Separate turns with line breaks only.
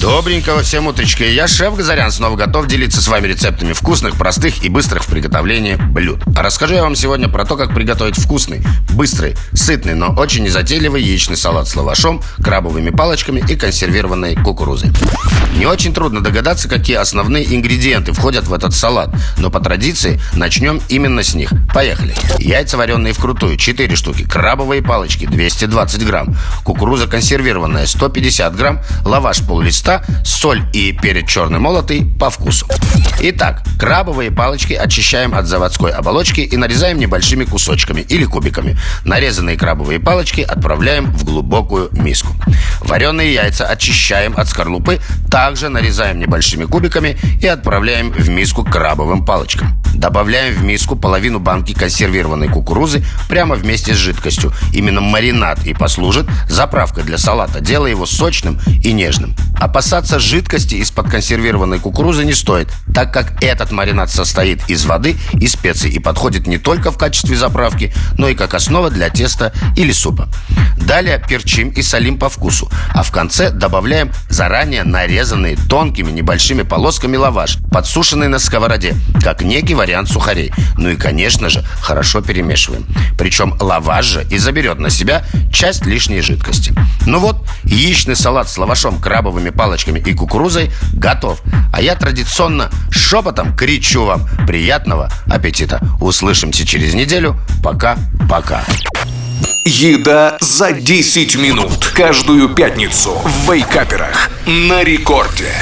Добренького всем утречка. Я шеф Газарян, снова готов делиться с вами рецептами вкусных, простых и быстрых в приготовлении блюд. Расскажу я вам сегодня про то, как приготовить вкусный, быстрый, сытный, но очень незатейливый яичный салат с лавашом, крабовыми палочками и консервированной кукурузой. Не очень трудно догадаться, какие основные ингредиенты входят в этот салат, но по традиции начнем именно с них. Поехали. Яйца, вареные вкрутую, 4 штуки, крабовые палочки, 220 грамм, кукуруза консервированная, 150 грамм, лаваш пол-листа, листа, соль и перец черный молотый по вкусу. Итак, крабовые палочки очищаем от заводской оболочки и нарезаем небольшими кусочками или кубиками. Нарезанные крабовые палочки отправляем в глубокую миску. Вареные яйца очищаем от скорлупы, также нарезаем небольшими кубиками и отправляем в миску крабовым палочкам. Добавляем в миску половину банки консервированной кукурузы прямо вместе с жидкостью. Именно маринад и послужит заправкой для салата, делая его сочным и нежным. Опасаться жидкости из-под консервированной кукурузы не стоит, так как этот маринад состоит из воды и специй и подходит не только в качестве заправки, но и как основа для теста или супа. Далее перчим и солим по вкусу, а в конце добавляем заранее нарезанный тонкими небольшими полосками лаваш, подсушенный на сковороде, как некий вариант сухарей. Ну и, конечно же, хорошо перемешиваем. Причем лаваш же и заберет на себя часть лишней жидкости. Ну вот, яичный салат с лавашом, крабовыми палочками и кукурузой готов. А я традиционно шепотом кричу вам приятного аппетита. Услышимся через неделю. Пока-пока.
Еда за 10 минут. Каждую пятницу в Вейкаперах. На рекорде.